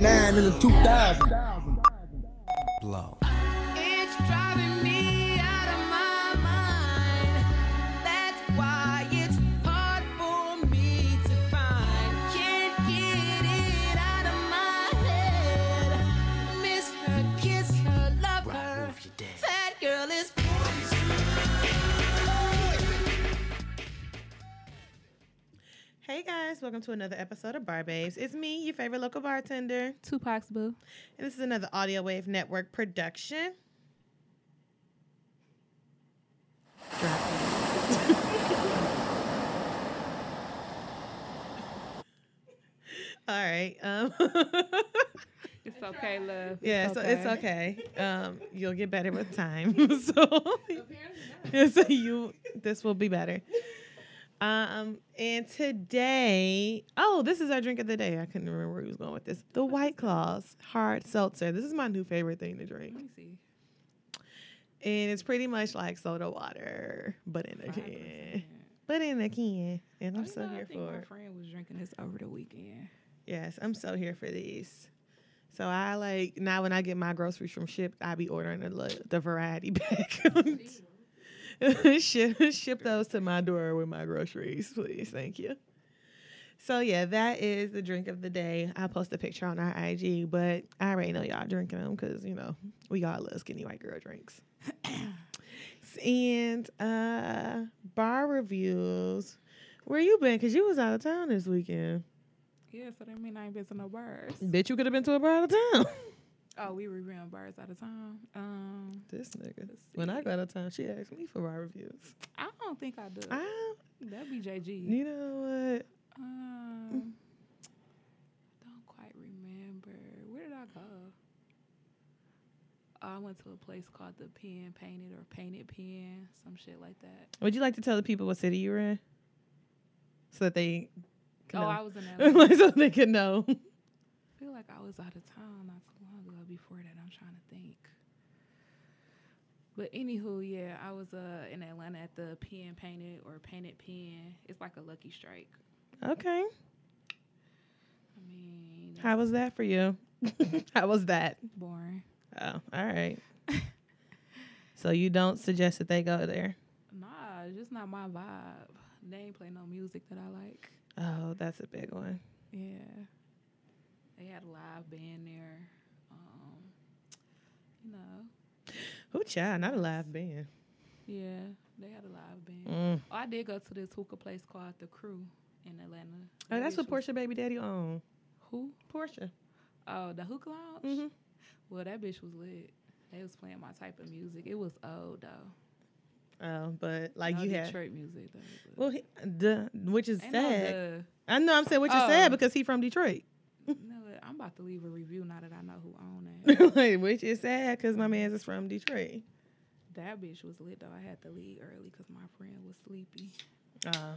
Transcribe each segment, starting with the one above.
99 in the 2000. Blow. Guys, welcome to another episode of Bar Babes. It's me, your favorite local bartender, Tupac's boo. and this is another Audio Wave Network production. All right. Um, It's okay, love. yeah, so it's okay. Um, you'll get better with time. so, so you, this will be better. Um, and today, oh, this is our drink of the day. I couldn't remember where he was going with this. The White Claws hard seltzer. This is my new favorite thing to drink, Let me see. and it's pretty much like soda water, but in a can. 5%. But in a can, and I'm so here think for My it. friend was drinking this over the weekend. Yes, I'm so here for these. So I like now when I get my groceries from Shipt, I be ordering the the variety pack. ship ship those to my door with my groceries, please. Thank you. So yeah, that is the drink of the day. I'll post a picture on our IG, but I already know y'all drinking them because you know we all love skinny white girl drinks. and uh bar reviews. Where you been? Cause you was out of town this weekend. Yeah, so that mean I ain't been to no bars. Bitch, you could have been to a bar out of town. Oh, we were reviewing bars out of time. Um, This nigga. When I see. go out of town, she asked me for my reviews. I don't think I do. I, That'd be JG. you know what? Um, don't quite remember. Where did I go? Oh, I went to a place called the Pen Painted or Painted Pen, some shit like that. Would you like to tell the people what city you were in, so that they, can Oh, know. I was in LA. so they can know. I feel like I was out of town not too long ago. Before that, I'm trying to think. But anywho, yeah, I was uh in Atlanta at the Pen Painted or Painted Pen. It's like a Lucky Strike. Okay. I mean, How was that for you? How was that? boring. Oh, all right. so you don't suggest that they go there? Nah, it's just not my vibe. They ain't play no music that I like. Oh, that's a big one. Yeah, they had a live band there. Um, you know, Ooh, child, not a live band. yeah, they had a live band. Mm. Oh, I did go to this hookah place called The Crew in Atlanta. Oh, That that's what Portia baby daddy own. Who? Portia. Oh, the hookah lounge. Mm-hmm. Well, that bitch was lit. They was playing my type of music. It was old though. Oh, but like no you had. Detroit music though. Well, he, the, which is Ain't sad. the- I know I'm saying what you Oh. said because he from Detroit. you know what? I'm about to leave a review now that I know who owned it. Which is sad because my man's is from Detroit. that bitch was lit though. I had to leave early because my friend was sleepy. Uh,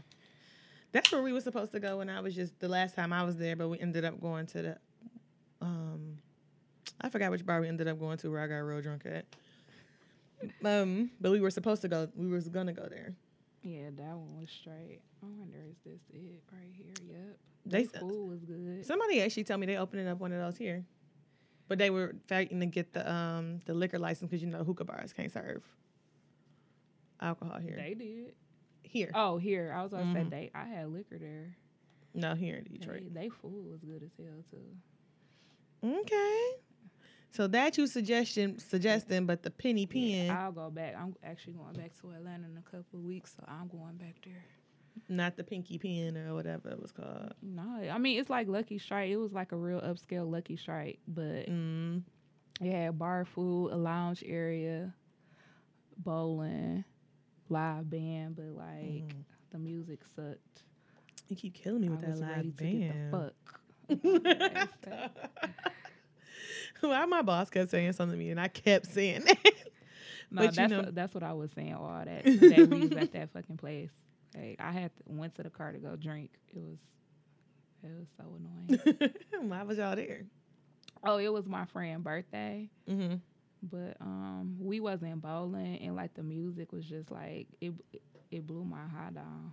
that's where we were supposed to go when I was just the last time I was there, but we ended up going to the um I forgot which bar we ended up going to where I got real drunk at. Um, but we were supposed to go. We was gonna go there. Yeah, that one was straight. I wonder is this it right here? Yep. They They food was good. somebody actually told me they opening up one of those here, but they were fighting to get the um the liquor license because you know hookah bars can't serve alcohol here. They did. here, Oh, here I was gonna say Mhm. they. I had liquor there. no, here in They, Detroit. they food was good as hell too. Okay. So that you suggestion suggesting, but the penny pen, Yeah, I'll go back. I'm actually going back to Atlanta in a couple of weeks, so I'm going back there. not the pinky pen or whatever it was called. No, I mean it's like Lucky Strike. It was like a real upscale Lucky Strike, but Mm. it had bar food, a lounge area, bowling, live band, but like Mm. the music sucked. You keep killing me with I that live to get band. the fuck. Why my boss kept saying something to me and I kept saying that. No, But you that's know- what, that's what I was saying. All that that we was at that fucking place. Like I had to, went to the car to go drink. It was it was so annoying. Why was y'all there? oh, it was my friend's birthday, Mm-hmm. but um we wasn't bowling and like the music was just like it it blew my high down.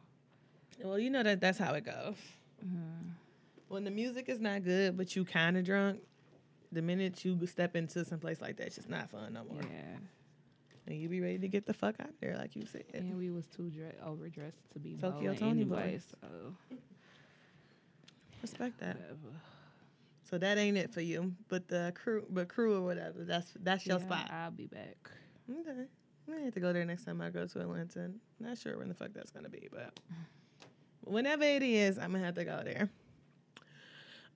Well, you know that that's how it goes. Mhm. When the music is not good, but you kind of drunk, the minute you step into some place like that, it's just not fun no more. Yeah. And you be ready to get the fuck out there, like you said. And we was too dre- oh, overdressed to be Tokyo Tony anyway, boys. So Respect that. whatever. So that ain't it for you, but the crew, but crew or whatever. That's that's your Yeah, spot. I'll be back. Okay. I have to go there next time I go to Atlanta. Not sure when the fuck that's gonna be, but whenever it is, I'm gonna have to go there.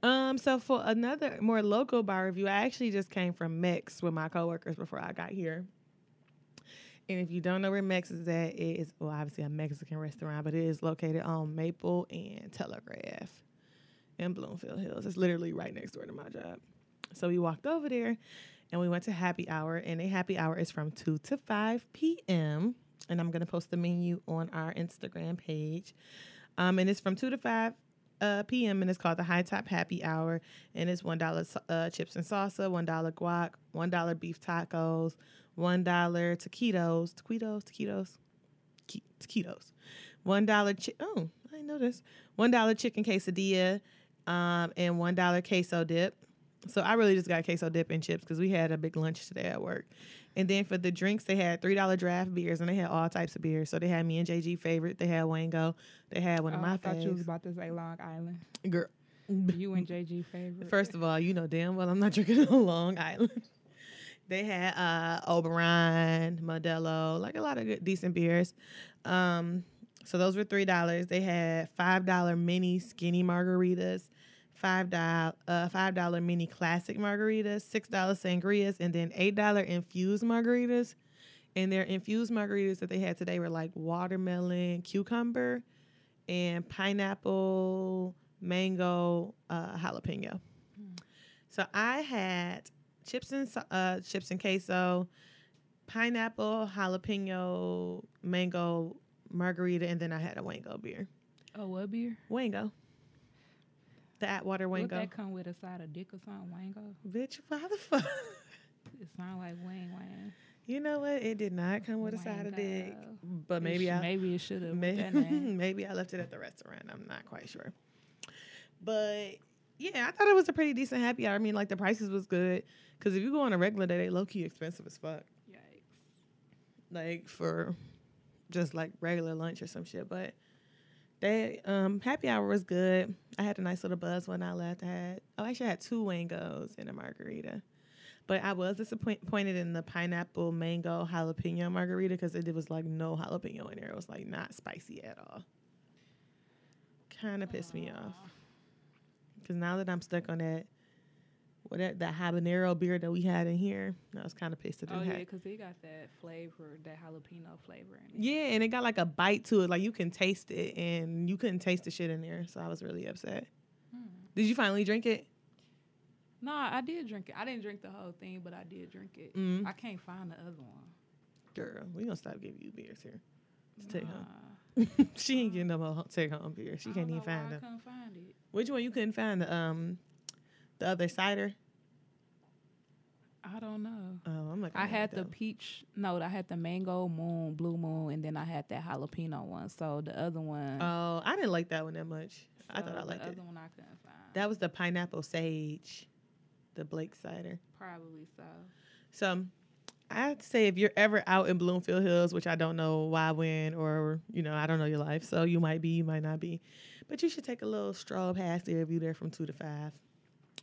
Um, so for another more local bar review, I actually just came from Mex with my coworkers before I got here. And if you don't know where Mex is at, it is well obviously a Mexican restaurant, but it is located on Maple and Telegraph in Bloomfield Hills. It's literally right next door to my job. So we walked over there and we went to happy hour and a happy hour is from 2 to 5 p.m and i'm going to post the menu on our instagram page um, and it's from 2 to 5 uh, p.m and it's called the high top happy hour and it's one dollar uh, chips and salsa one dollar guac one dollar beef tacos one dollar taquitos taquitos taquitos taquitos one dollar chi- oh i didn't know this one dollar chicken quesadilla um, and one dollar queso dip so I really just got queso dip and chips because we had a big lunch today at work. And then for the drinks, they had three dollar draft beers and they had all types of beers. So they had me and JG favorite. They had Wango. They had one of Oh, my I thought you was about to say Long Island. Girl, You and JG favorite. first of all, you know damn well I'm not drinking a Long Island. They had uh Oberon, Modelo, like a lot of good decent beers. Um, so those were three dollars. They had five dollar mini skinny margaritas, five dollar uh five dollar mini classic margaritas, six dollar sangrias, and then eight dollar infused margaritas. And their infused margaritas that they had today were like watermelon, cucumber, and pineapple, mango, uh, jalapeno. So I had chips and uh, chips and queso, pineapple, jalapeno, mango, margarita, and then I had a Wango beer. oh, what beer? Wango. The Atwater Would Wango. that come with a side of dick or something? Wango. Bitch, why the fuck? It sound like Wang Wang. You know what? It did not come with a side of dick. But maybe I maybe it should have. May- maybe I left it at the restaurant. I'm not quite sure. But yeah, I thought it was a pretty decent happy hour. I mean, like the prices was good. Cause if you go on a regular day, they low key expensive as fuck. Yikes. Like for just like regular lunch or some shit. But they um happy hour was good. I had a nice little buzz when I left. I had oh actually I had two wangos and a margarita. But I was disappointed in the pineapple mango jalapeno margarita because it was like no jalapeno in there. It was like not spicy at all. Kind of pissed me off. Because now that I'm stuck on that, that, that habanero beer that we had in here, I was kind of pissed. It Oh didn't yeah, because it got that flavor, that jalapeno flavor in it. Yeah, and it got like a bite to it. Like you can taste it, and you couldn't taste the shit in there. So I was really upset. Hmm. Did you finally drink it? No, I did drink it. I didn't drink the whole thing, but I did drink it. Mm. I can't find the other one. Girl, we gonna stop giving you beers here. To take home. She ain't getting no more take home beer. She I can't even find them. find it. Which one you couldn't find? The um, the other cider. I don't know. Oh, I'm like I had the peach. No, I had the mango moon, blue moon, and then I had that jalapeno one. So the other one. Oh, I didn't like that one that much. I thought I liked the other it. one I couldn't find. That was the pineapple sage, the Blake cider. probably so. So I'd say if you're ever out in Bloomfield Hills, which I don't know why, when, or you know, I don't know your life, so you might be, you might not be, but you should take a little stroll past there if you're there from two to five.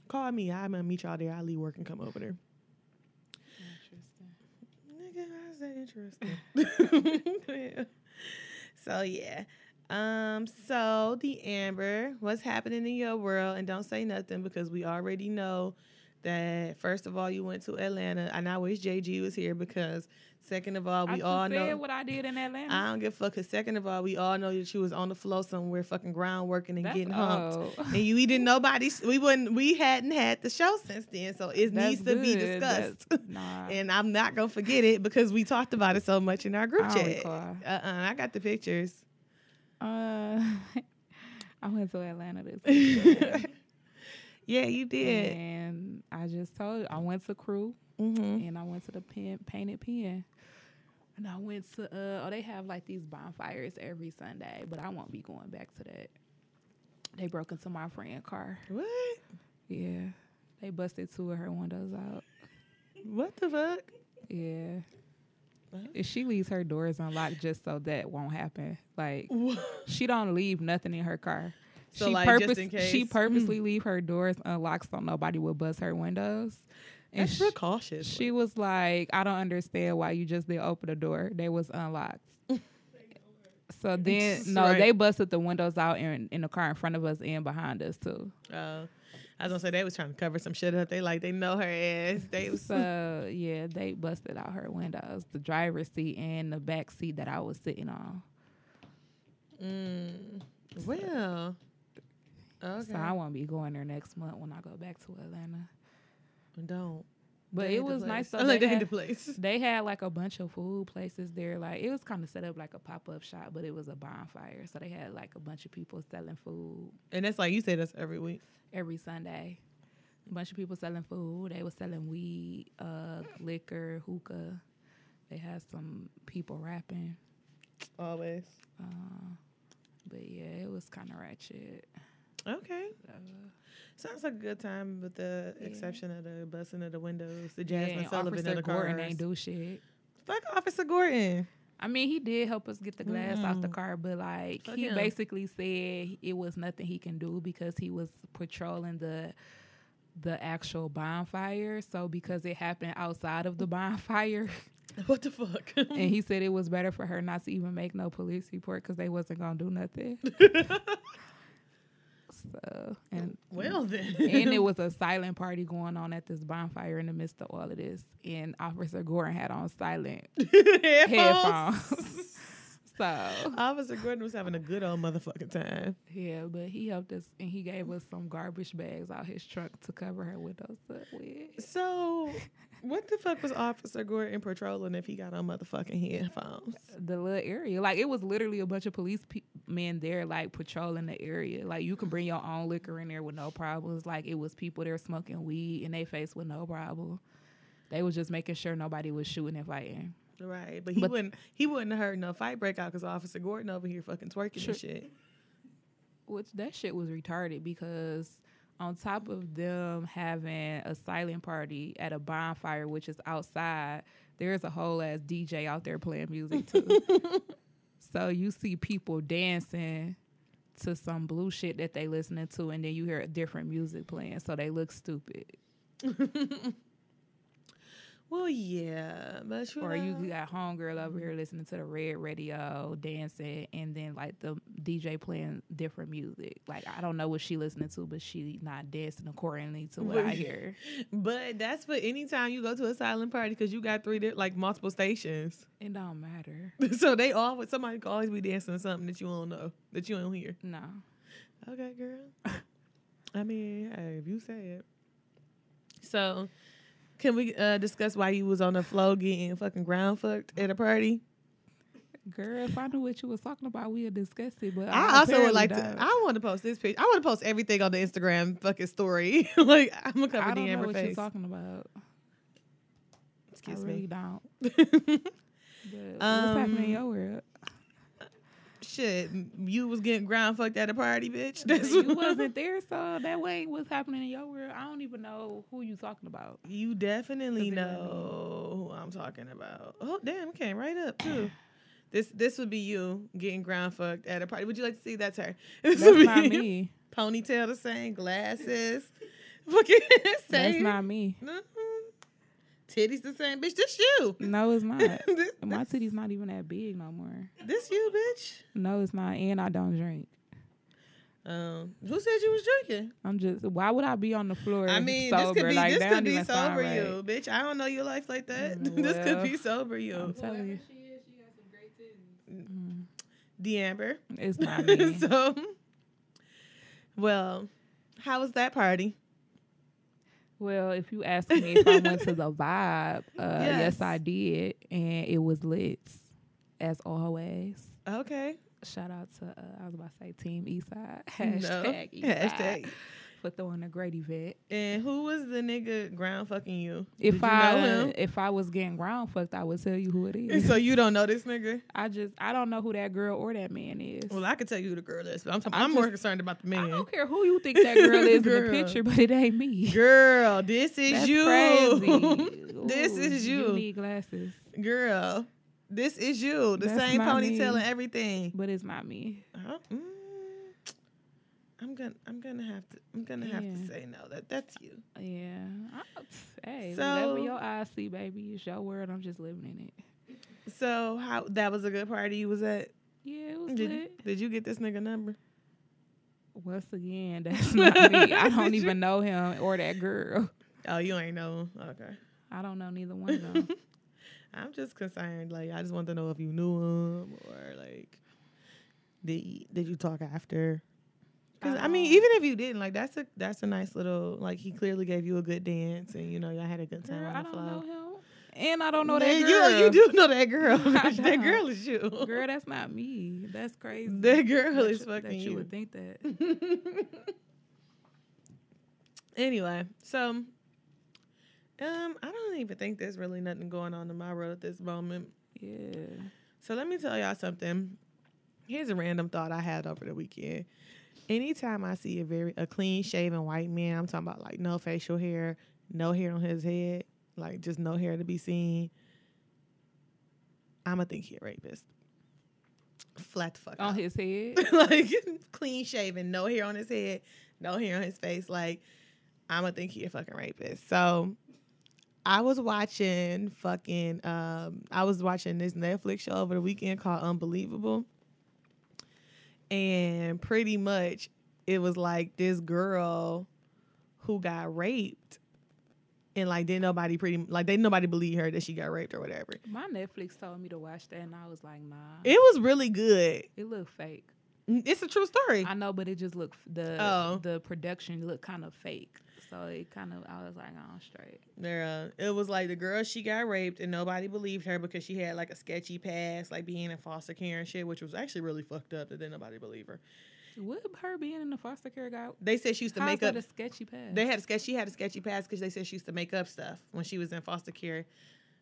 Call me. I'm gonna meet y'all there. I'll leave work and come over there. How's that interesting? so yeah. Um, so the Amber, what's happening in your world? And don't say nothing because we already know that first of all you went to Atlanta, and I wish JG was here because second of all I we just all said know what I did in Atlanta. I don't give a fuck. Cause second of all we all know that you was on the floor somewhere fucking ground working and That's getting humped. old. And you we didn't nobody we wouldn't we hadn't had the show since then, so it That's needs to be discussed. Nah. and I'm not gonna forget it because we talked about it so much in our group I chat. Uh, uh I got the pictures. Uh, I went to Atlanta this yeah, you did. and I just told you, I went to Crew Mm-hmm. and I went to the pen, Painted Pen. And I went to, uh, oh, they have like these bonfires every Sunday, but I won't be going back to that. They broke into my friend's car. What? Yeah. They busted two of her windows out. What the fuck? Yeah. What? And she leaves her doors unlocked just so that won't happen. Like What? she don't leave nothing in her car. So, she like, just purpose in she case? Mm. purposely leave her doors unlocked so nobody will bust her windows. And That's sh- real cautious. she was like, I don't understand why you just didn't open the door. They was unlocked. so then no, Right. they busted the windows out in, in the car in front of us and behind us too. Oh, I was gonna say they was trying to cover some shit up. They like they know her ass. They was So yeah, they busted out her windows, the driver's seat and the back seat that I was sitting on. mm, well. Okay. So I won't be going there next month when I go back to Atlanta. Don't. But They it was nice though. Like They they the had, place. they had like a bunch of food places there. Like it was kind of set up like a pop up shop, but it was a bonfire. So they had like a bunch of people selling food And that's like you say that's every week. every Sunday. A bunch of people selling food. They were selling weed, uh, liquor, hookah. They had some people rapping. Always. Uh, but yeah, it was kind of ratchet. Okay. Uh, Sounds like a good time with the Yeah. exception of the busting of the windows, the yeah, Jasmine and Sullivan Officer of the Gordon cars. ain't do shit. Fuck Officer Gordon. I mean, he did help us get the glass off the Mm. car, but like Fuck he him. basically said it was nothing he can do because he was patrolling the the actual bonfire. So because it happened outside of the bonfire, What the fuck? and he said it was better for her not to even make no police report because they wasn't gonna do nothing. so and well then. and it was a silent party going on at this bonfire in the midst of all of this, and Officer Gordon had on silent headphones. So Officer Gordon was having a good old motherfucking time. Yeah, but he helped us and he gave us some garbage bags out his trunk to cover her windows up with. So, what the fuck was Officer Gordon patrolling if he got on motherfucking headphones? The little area, like it was literally a bunch of police pe- men there, like patrolling the area. Like you can bring your own liquor in there with no problems. Like it was people there smoking weed in their face with no problem. They was just making sure nobody was shooting and fighting. Right, but he But- wouldn't. He wouldn't have heard no fight break out because Officer Gordon over here fucking twerking Sure. and shit. Which that shit was retarded because on top of them having a silent party at a bonfire, which is outside, there's a whole ass DJ out there playing music too. so you see people dancing to some blue shit that they listening to, and then you hear different music playing, so they look stupid. Well, yeah, but you Or you know, got homegirl over here listening to the red radio, dancing, and then like the DJ playing different music. Like I don't know what she listening to, but she not dancing accordingly to what I hear. But that's for any time you go to a silent party because you got three like multiple stations, It don't matter. so they all somebody could always be dancing to something that you don't know that you don't hear. No. Okay, girl. I mean, hey, if you say it. So, can we uh, discuss why you was on the floor getting fucking ground fucked at a party? Girl, if I knew what you was talking about, we'd discuss it. But I also would like to. don't. I want to post this picture. I want to post everything on the Instagram fucking story. like I'm gonna cover I the don't know Amber what you're talking about. Excuse I really me. don't. But what's happening in Um, your world? Shit, you was getting ground fucked at a party, bitch. That's you wasn't there, so that way what's happening in your world. I don't even know who you talking about. You definitely know who I'm talking about. Oh damn, came right up too. This this would be you getting ground fucked at a party. Would you like to see that's her? This That's not me. Ponytail the same, glasses, fucking same. That's not me. Mhm. Titties the same, bitch. This you. No, it's not. this, My titty's not even that big no more. this you, bitch. No, it's not. And I don't drink. Um, who said you was drinking? I'm just. Why would I be on the floor? I mean, sober? this could be like, this could be sober right. you, bitch. I don't know your life like that. Mm, this could be sober you. I'm telling you, D'Amber. it's not me. so, well, how was that party? Well, if you ask me if I went to the vibe, uh, Yes. yes. I did, and it was lit, as always. Okay. Shout out to uh, I was about to say Team Eastside. No. Hashtag Eastside. Hashtag. For throwing a great event. And who was the nigga ground fucking you? If you I if I was getting ground fucked, I would tell you who it is. So you don't know this nigga? I just I don't know who that girl or that man is. Well, I can tell you who the girl is, but I'm, talking, I'm more concerned about the man. I don't care who you think that girl is in the picture, but it ain't me. Girl, this is That's you. this is you. You need glasses, Girl, this is you. The That's same ponytail me. and everything. but it's not me. Huh? Mm. I'm gonna, I'm gonna have to, I'm gonna have to say no. That that's you. Yeah. I, hey, So- whatever your eyes see, baby, it's your world. I'm just living in it. So how that was a good party you was at? Yeah, it was Did, lit. did you get this nigga number? Once again, that's not me. I don't even know him or that girl. Oh, you ain't know. Okay. I don't know neither one of them. I'm just concerned. Like, I just want to know if you knew him or like, did did you talk after? Because I mean, even if you didn't, like, that's a that's a nice little like he clearly gave you a good dance and you know y'all had a good time Girl, I don't know him. And I don't know that Man, girl. You, you do know that girl. That girl is you. Girl, that's not me. That's crazy. that girl that is you, fucking that you you. would think that. anyway, so um, I don't even think there's really nothing going on in my world at this moment. Yeah. So let me tell y'all something. Here's a random thought I had over the weekend. Anytime I see a very a clean shaven white man, I'm talking about like no facial hair, no hair on his head, like just no hair to be seen. I'ma think he a rapist. Flat the fuck On out. his head. like clean shaven, no hair on his head, no hair on his face. Like I'ma think he a fucking rapist. So I was watching fucking um I was watching this Netflix show over the weekend called Unbelievable. And pretty much it was like this girl who got raped and like didn't nobody pretty like they nobody believe her that she got raped or whatever. My Netflix told me to watch that, and I was like, nah. It was really good. It looked fake. It's a true story. I know, but it just looked the Oh. the production looked kind of fake. So it kind of I was like, oh, straight. There, uh, it was like the girl she got raped and nobody believed her because she had like a sketchy past, like being in foster care and shit, which was actually really fucked up. That didn't nobody believe her. Would her being in the foster care guy? They said she used to make up. a sketchy past? They had a sketch. She had a sketchy past because they said she used to make up stuff when she was in foster care.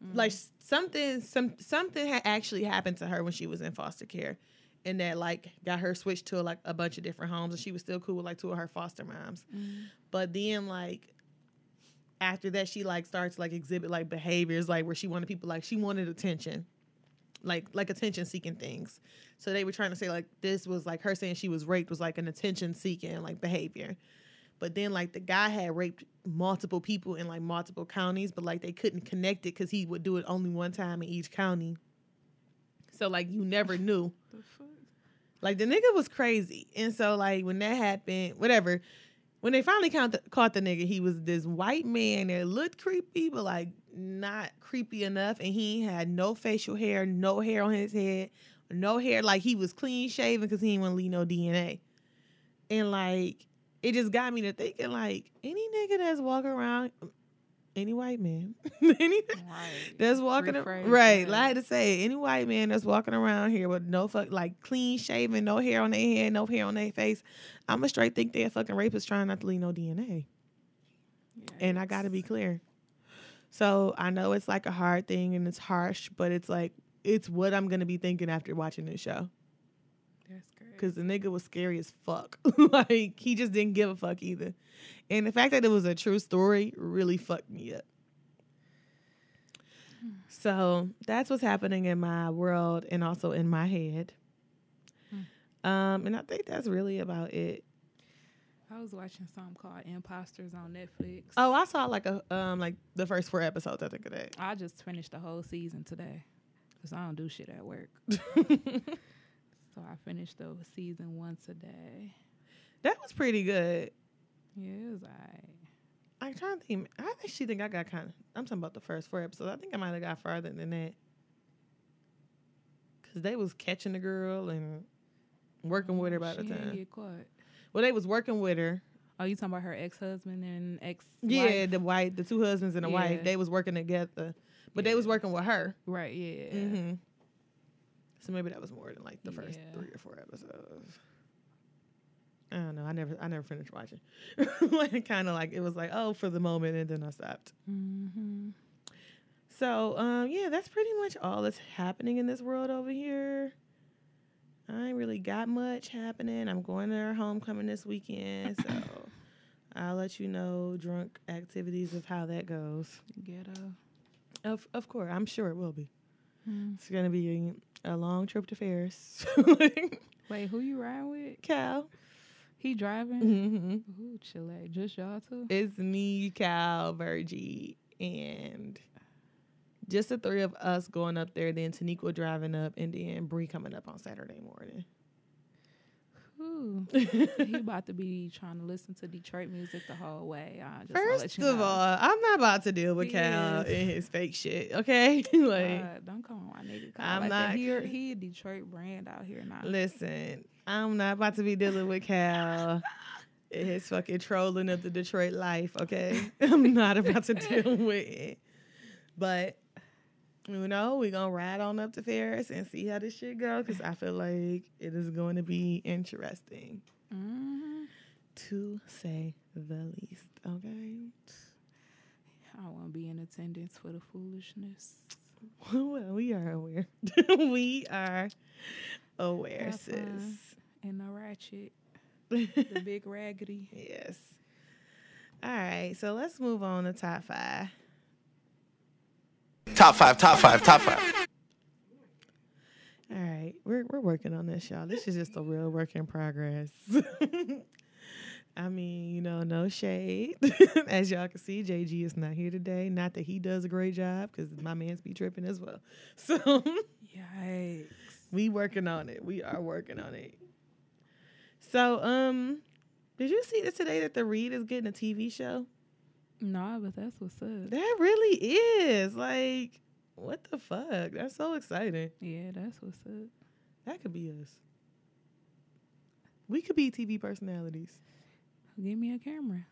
Mm. Like something, some something had actually happened to her when she was in foster care, and that like got her switched to like a bunch of different homes, and she was still cool with like two of her foster moms. Mm. But then like after that, she like starts like exhibit like behaviors like where she wanted people like she wanted attention, like like attention seeking things. So they were trying to say like this was like her saying she was raped was like an attention seeking like behavior. But then like the guy had raped multiple people in like multiple counties, but like they couldn't connect it because he would do it only one time in each county. So like you never knew. Like the nigga was crazy. And so like when that happened, whatever, when they finally the, caught the nigga, he was this white man that looked creepy, but like not creepy enough. And he had no facial hair, no hair on his head, no hair. Like he was clean shaven because he didn't want to leave no DNA. And like it just got me to thinking like any nigga that's walking around, any white man, any Right. that's walking Rephrase right. that. Like I had to say, any white man that's walking around here with no fuck like clean shaven, no hair on their head, no hair on their face, I'm a straight think they're a fucking rapist trying not to leave no DNA. And I got to be clear. So I know it's like a hard thing and it's harsh, but it's like it's what I'm gonna be thinking after watching this show. That's crazy. Cause the nigga was scary as fuck. like he just didn't give a fuck either. And the fact that it was a true story really fucked me up. So that's what's happening in my world and also in my head. Um, and I think that's really about it. I was watching something called Imposters on Netflix. Oh, I saw like a um like the first four episodes. I think of that. I just finished the whole season today because I don't do shit at work. So I finished the season one today. that was pretty good. Yeah, it was alright. I'm trying to think. I actually think I got kind of. I'm talking about the first four episodes. I think I might have got farther than that. Cause they was catching the girl and working with her by the time. get caught. Well, they was working with her. Oh, you talking about her ex husband and ex? Yeah, the white, the two husbands and the wife. They was working together, but they was working with her. Right. Yeah. hmm So maybe that was more than like the first Yeah. three or four episodes. I don't know. I never I never finished watching. like kind of like it was like oh for the moment and then I stopped. Mm-hmm. So um yeah, that's pretty much all that's happening in this world over here. I ain't really got much happening. I'm going to our homecoming this weekend, so I'll let you know drunk activities of how that goes. Ghetto. Of of course, I'm sure it will be. Mm. It's gonna be a long trip to Ferris. Wait, who you riding with? Cal. He driving? Mm-hmm. Ooh, chillax. Just y'all two? It's me, Cal, Virgie, and just the three of us going up there. Then Taniqua driving up, and then Bree coming up on Saturday morning. Ooh. he about to be trying to listen to Detroit music the whole way. I just wanna let First of know. all, I'm not about to deal with He Cal is. and his fake shit. Okay, like God, don't come on, my nigga. Call I'm like that. not- He, he a Detroit brand out here now. listen, I'm not about to be dealing with Cal. and His fucking trolling of the Detroit life, okay? I'm not about to deal with it. But you know, we're gonna ride on up to Ferris and see how this shit go because I feel like it is going to be interesting hmm to say the least. Okay. I to be in attendance for the foolishness. well, we are aware. we are aware, Have sis. And the ratchet, the big raggedy. yes. All right, so let's move on to top five. Top five, top five, top five. All right, we're we're working on this, y'all. This is just a real work in progress. I mean, you know, no shade. As y'all can see, JG is not here today. Not that he does a great job, because my man's be tripping as well. So Yikes. we working on it. We are working on it. So, um, did you see this today that the Reed is getting a TV show? Nah, but that's what's up. That really is like, what the fuck? That's so exciting. Yeah, that's what's up. That could be us. We could be TV personalities. Give me a camera.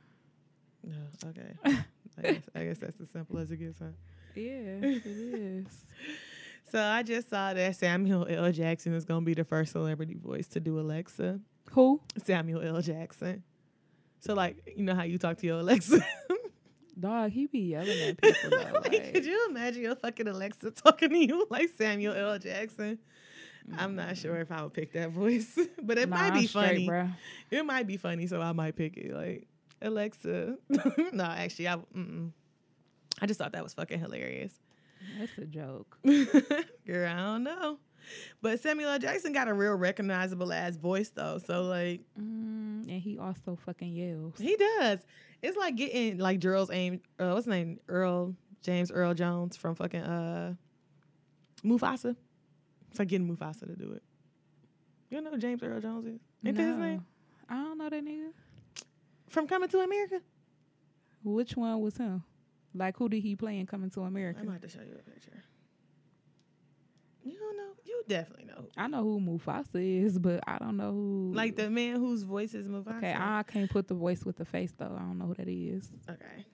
No, okay. I guess, I guess that's as simple as it gets, huh? Yeah, it is. So I just saw that Samuel L. Jackson is gonna be the first celebrity voice to do Alexa. Who? Samuel L. Jackson. So like, you know how you talk to your Alexa. Dog, he be yelling at people though. like, like, could you imagine your fucking Alexa talking to you like Samuel L. Mm-hmm. Jackson? I'm not mm-hmm. sure if I would pick that voice, but it Nah, might be straight, funny. bruh. It might be funny, so I might pick it. Like Alexa. no, actually, I mm-mm. I just thought that was fucking hilarious. That's a joke. Girl, I don't know. But Samuel L. Jackson got a real recognizable ass voice though. So like Mm, and he also fucking yells. he does. It's like getting like Gerald's aim uh what's his name? Earl James Earl Jones from fucking uh Mufasa. It's like getting Mufasa to do it. You know who James Earl Jones is? Ain't that his name? I don't know that nigga. From Coming to America? Which one was him? Like, who did he play in Coming to America? I'm about to show you a picture. You don't know? You definitely know. I know who Mufasa is, but I don't know who. Like the man whose voice is Mufasa. Okay, I can't put the voice with the face though. I don't know who that is. okay.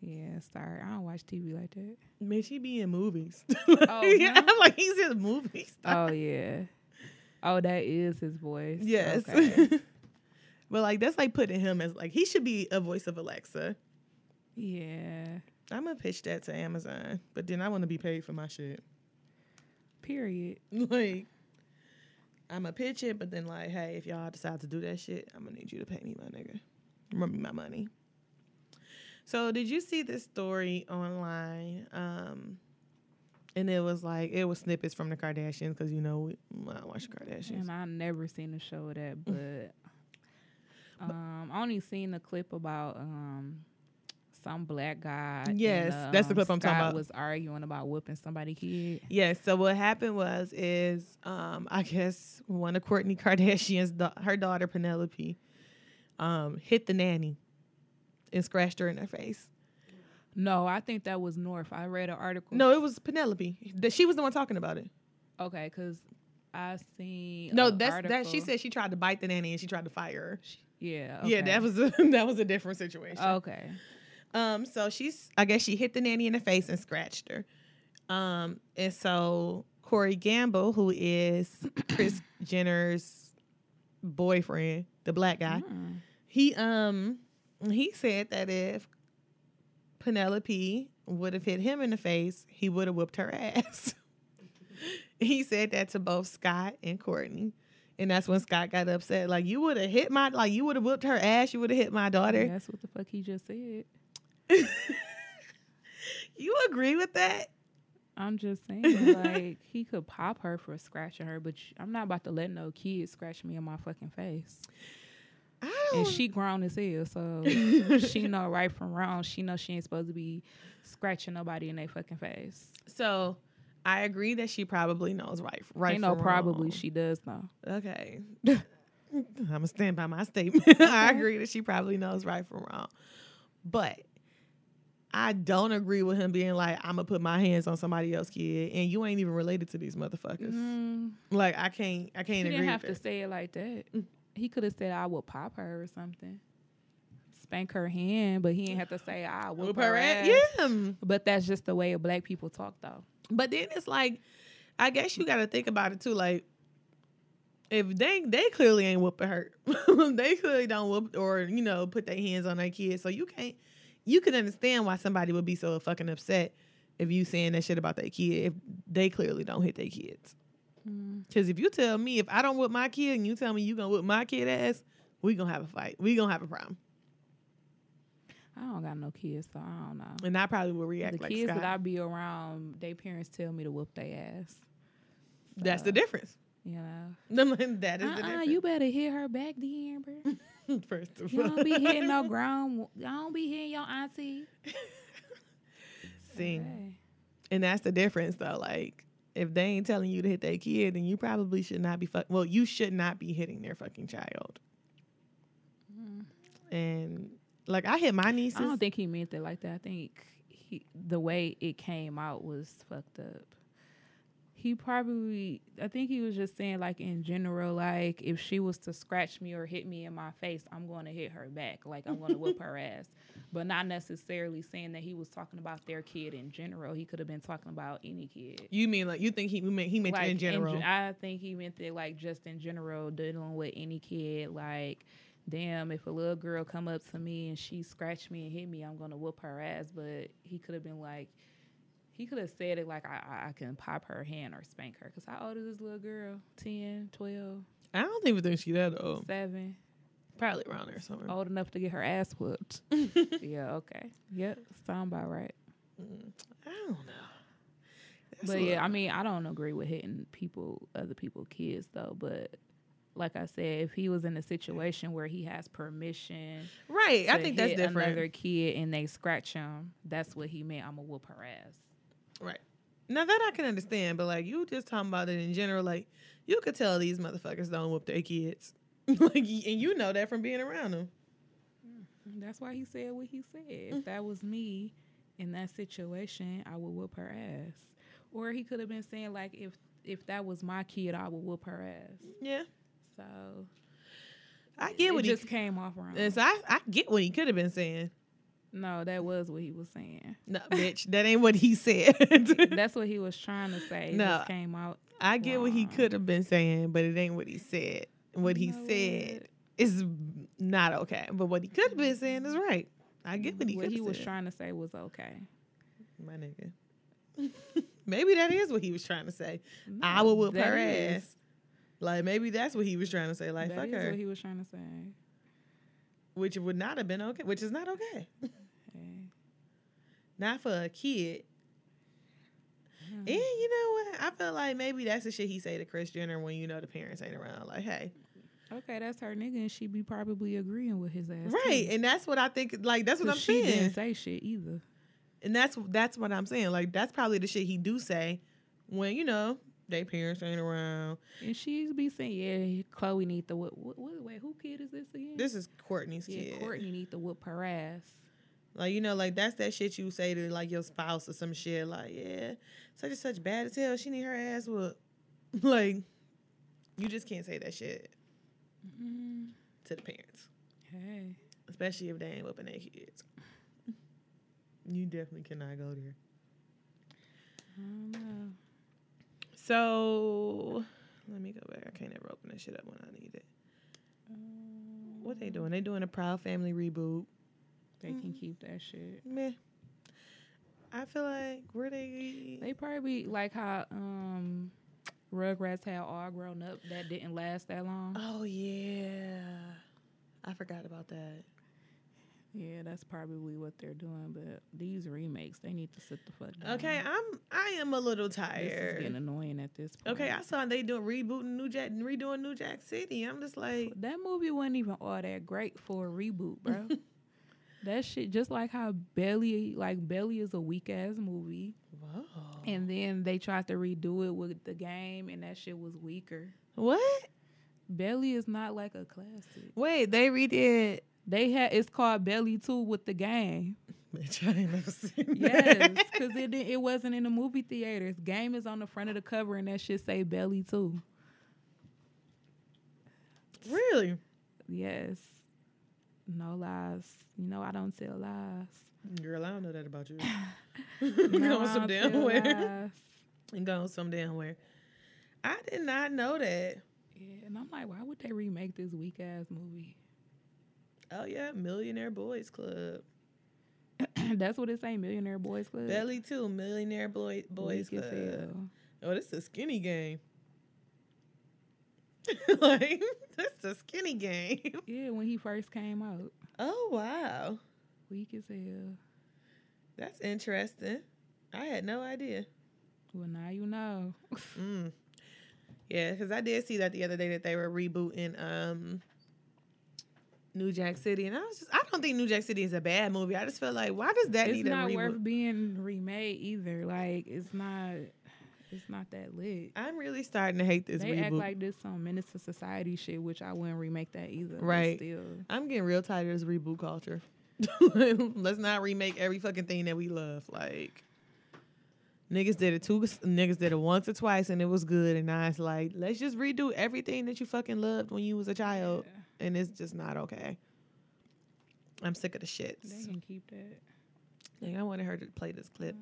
Yeah, sorry, I don't watch TV like that. Man, she be in movies. Oh, yeah, no? I'm like he's in movies. Oh yeah. Oh, that is his voice. yes. Okay. but like that's like putting him as like he should be a voice of Alexa. yeah. I'm gonna pitch that to Amazon, but then I want to be paid for my shit. Period. Like, I'm gonna pitch it, but then like, hey, if y'all decide to do that shit, I'm gonna need you to pay me my nigga. Remember me my money. So did you see this story online? Um, and it was like it was snippets from the Kardashians because you know we I watch the Kardashians. And I never seen a show of that, but um, I only seen the clip about um some black guy. and, Yes, that's the um, clip I'm talking about. Was arguing about whooping somebody kid. Yes. So what happened was is um I guess one of Kourtney Kardashian's da- her daughter Penelope um hit the nanny and scratched her in her face. No, I think that was North. I read an article. No, it was Penelope. That she was the one talking about it. okay, because I seen No, that's that. She said she tried to bite the nanny and she tried to fire her. yeah, Yeah, okay. that was a, that was a different situation. okay. Um, so she's I guess she hit the nanny in the face and scratched her. Um, and so Corey Gamble, who is Kris Jenner's boyfriend, the black guy. Mm. He um he said that if Penelope would have hit him in the face, he would have whooped her ass. he said that to both Scott and Kourtney. And that's when Scott got upset. Like you would have hit my like you would have whooped her ass, you would have hit my daughter. That's what the fuck he just said. You agree with that? I'm just saying, like he could pop her for scratching her, but I'm not about to let no kid scratch me in my fucking face. And she grown as hell, so she know right from wrong. She know she ain't supposed to be scratching nobody in their fucking face. So I agree that she probably knows right. Right. no probably wrong. she does know. Okay. I'm gonna stand by my statement. I agree that she probably knows right from wrong, but I don't agree with him being like, "I'm gonna put my hands on somebody else's kid," and you ain't even related to these motherfuckers. Mm, Like I can't, I can't agree. didn't have with to that. say it like that. He could have said I will pop her or something, spank her hand, but he didn't have to say I will Whoop her her ass. ass. Yeah. But that's just the way black people talk, though. But then it's like, I guess you got to think about it too. Like, if they they clearly ain't whooping her, they clearly don't whoop or you know put their hands on their kids. So you can't. You can understand why somebody would be so fucking upset if you saying that shit about their kid if they clearly don't hit their kids. Mm. Because if you tell me if I don't whip my kid and you tell me you gonna whip my kid ass, we gonna have a fight. We gonna have a problem, I don't got no kids, so I don't know. and I probably will react like the like kids Scott. that I be around, their parents tell me to whoop their ass. That's the difference. You know, that is the uh-uh, difference. you better hit her back, the Amber. First of all. You all, don't be hitting no grown. You don't be hitting your auntie. See, Hey. and that's the difference though. Like, if they ain't telling you to hit their kid, then you probably should not be. Fuck- well, you should not be hitting their fucking child. Mm. And like, I hit my nieces. I don't think he meant it like that. I think he, the way it came out was fucked up. He probably, I think he was just saying, like, in general, like, if she was to scratch me or hit me in my face, I'm going to hit her back. Like, I'm going to whip her ass. But not necessarily saying that he was talking about their kid in general. He could have been talking about any kid. you mean like you think he meant he meant like in general? gen- I think he meant that like just in general, dealing with any kid. Like, damn, if a little girl come up to me and she scratch me and hit me, I'm gonna whoop her ass. But he could have been like, he could have said it like I, I, I can pop her hand or spank her. Cause how old is this little girl? 10, 12, I don't even think she that old. 7? Probably around there somewhere. Old enough to get her ass whooped. yeah, okay. Yep, sound about right. Mm, I don't know. That's but yeah, I mean, I don't agree with hitting people, other people, kids though. But like I said, if he was in a situation where he has permission, right. I think that's different. Another kid and they scratch him, that's what he meant. I'm gonna whoop her ass. Right. Now that I can understand, but like you just talking about it in general, like you could tell these motherfuckers don't whoop their kids. like and you know that from being around them. Mm, that's why he said what he said. If mm. that was me in that situation, I would whoop her ass. Or he could have been saying like, if if that was my kid, I would whoop her ass. Yeah. So I get it what just he came off wrong. and so I, I get what he could have been saying. No, that was what he was saying. No, bitch, that ain't what he said. That's what he was trying to say. It No. just came out. I get what he could have been saying, but it ain't what he said. What he You know said what? is not okay. But what he could have been saying is right. I get what he what he was said. trying to say was okay. My nigga. maybe that is what he was trying to say. I will whoop her is- ass. Like maybe that's what he was trying to say. Like That fuck is her, what he was trying to say. which would not have been okay. Which is not okay. Not for a kid. Mm-hmm. And you know what? I feel like maybe that's the shit he say to Kris Jenner when you know the parents ain't around. Like, hey, Okay, that's her nigga, and she be probably agreeing with his ass. right? too. And that's what I think. Like that's what I'm she saying. didn't say shit either. And that's that's what I'm saying. Like that's probably the shit he do say when you know they parents ain't around. And she be saying, "Yeah, Khloe need to whoop. What, what, wait, who kid is this again? This is Kourtney's yeah, kid. Kourtney need to whoop her ass. Like you know, like that's that shit you say to like your spouse or some shit. Like yeah, such and such bad as hell. She need her ass whooped. like you just can't say that shit to the parents, Hey, especially if they ain't whooping their kids. You definitely cannot go there. I don't know. So let me go back. I can't ever open that shit up when I need it. What they doing? They doing a Proud Family reboot. They can keep that shit. Meh. I feel like where they They probably like how um Rugrats had all grown up that didn't last that long. Oh yeah. I forgot about that. Yeah, that's probably what they're doing. But these remakes, they need to sit the fuck down. Okay, I'm I am a little tired. this is getting annoying at this point. Okay, I saw they doing rebooting New Jack and redoing New Jack City. I'm just like that movie wasn't even all that great for a reboot, bro. that shit, just like how Belly, like Belly, is a weak ass movie, and then they tried to redo it with the game, and that shit was weaker. What? Belly is not like a classic. Wait, they redid They had it's called Belly Two with the game. Bitch, I ain't never seen Yes, because it it wasn't in the movie theaters. Game is on the front of the cover, and that shit say Belly Two. really? Yes, no lies. You know I don't tell lies. Girl, I don't know that about you. No, Going some damn where. Going some damn where. I did not know that. Yeah, and I'm like, why would they remake this weak ass movie? Oh yeah, Millionaire Boys Club. That's what it say, Millionaire Boys Club. Belly too, Millionaire Boy, Boys Weak Club. Oh, this is a skinny game. like that's a skinny game. Yeah, when he first came out, Oh wow, weak as hell. that's interesting. I had no idea. Well, now you know. Mm. Yeah, because I did see that the other day that they were rebooting um New Jack City, and I was just I don't think New Jack City is a bad movie. I just feel like why does that it's need a not worth being remade either. Like it's not. It's not that lit. I'm really starting to hate this they reboot. act like this some to society shit, which I wouldn't remake that either. Right. Still, I'm getting real tired of this reboot culture. Let's not remake every fucking thing that we love. Like niggas did it two niggas did it once or twice and it was good and now it's like let's just redo everything that you fucking loved when you was a child and it's just not okay. I'm sick of the shits. they can keep that. Dang, I wanted her to play this clip.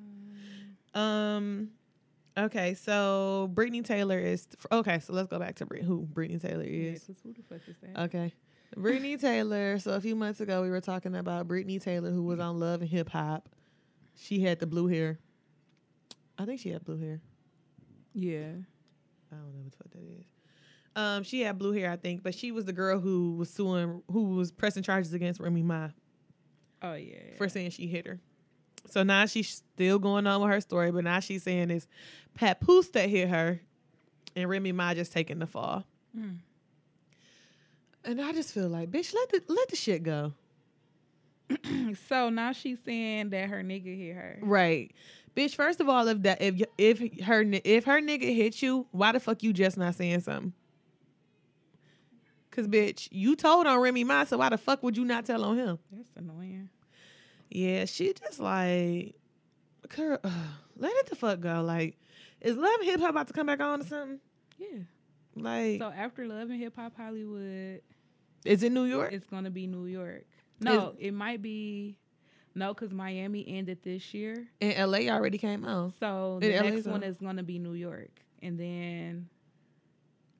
Um okay, so Brittany Taylor is okay, so let's go back to Brit- who Brittany Taylor Yeah, who the fuck is that? Okay. Brittany Taylor. So a few months ago, we were talking about Brittany Taylor, who was on Love and Hip Hop. She had the blue hair. I think she had blue hair. yeah. I don't know what the fuck that is. Um, she had blue hair, I think, but she was the girl who was suing, who was pressing charges against Remy Ma Oh yeah. for saying she hit her. So now she's still going on with her story, but now she's saying it's Papoose that hit her, and Remy Ma just taking the fall. Mm. And I just feel like, bitch, let the let the shit go. so now she's saying that her nigga hit her. Right. Bitch, first of all, if that if if her if her nigga hit you, why the fuck you just not saying something? Cause bitch, you told on Remy Ma, so why the fuck would you not tell on him? That's annoying. Yeah, she just like, girl, ugh, let it the fuck go. Like, is Love and Hip Hop about to come back on or something? Yeah. Like, So after Love and Hip Hop Hollywood, is it New York? it's gonna be New York. No, it might be no, because Miami ended this year. And LA already came out. So the next one on. is gonna be New York, and then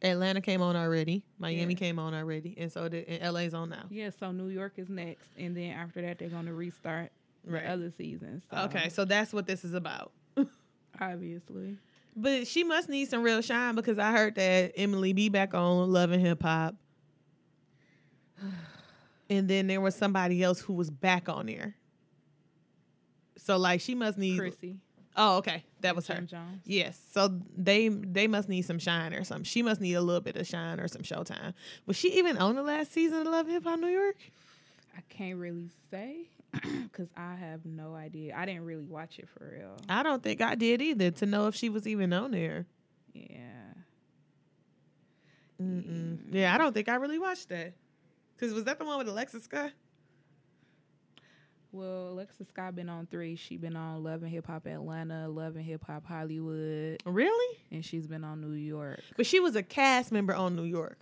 Atlanta came on already. Miami Yeah. came on already, and so did and LA's on now. yeah, so New York is next, and then after that they're gonna restart Right. the other seasons. So, Okay, so that's what this is about. obviously, But she must need some real shine because I heard that Emily be back on Love and Hip Hop. And then there was somebody else who was back on there. So like she must need Chrissy, Oh, okay. That was her. Jones. Yes. So they they must need some shine or something. She must need a little bit of shine or some showtime. Was she even on the last season of Love Hip Hop New York? I can't really say because I have no idea. I didn't really watch it for real. I don't think I did either to know if she was even on there. Yeah. Mm-mm. Yeah, I don't think I really watched that. Cause was that the one with Alexis Scott? Well, Alexa Scott been on three. She been on Love and Hip Hop Atlanta, Love and Hip Hop Hollywood, Really? and she's been on New York. But she was a cast member on New York.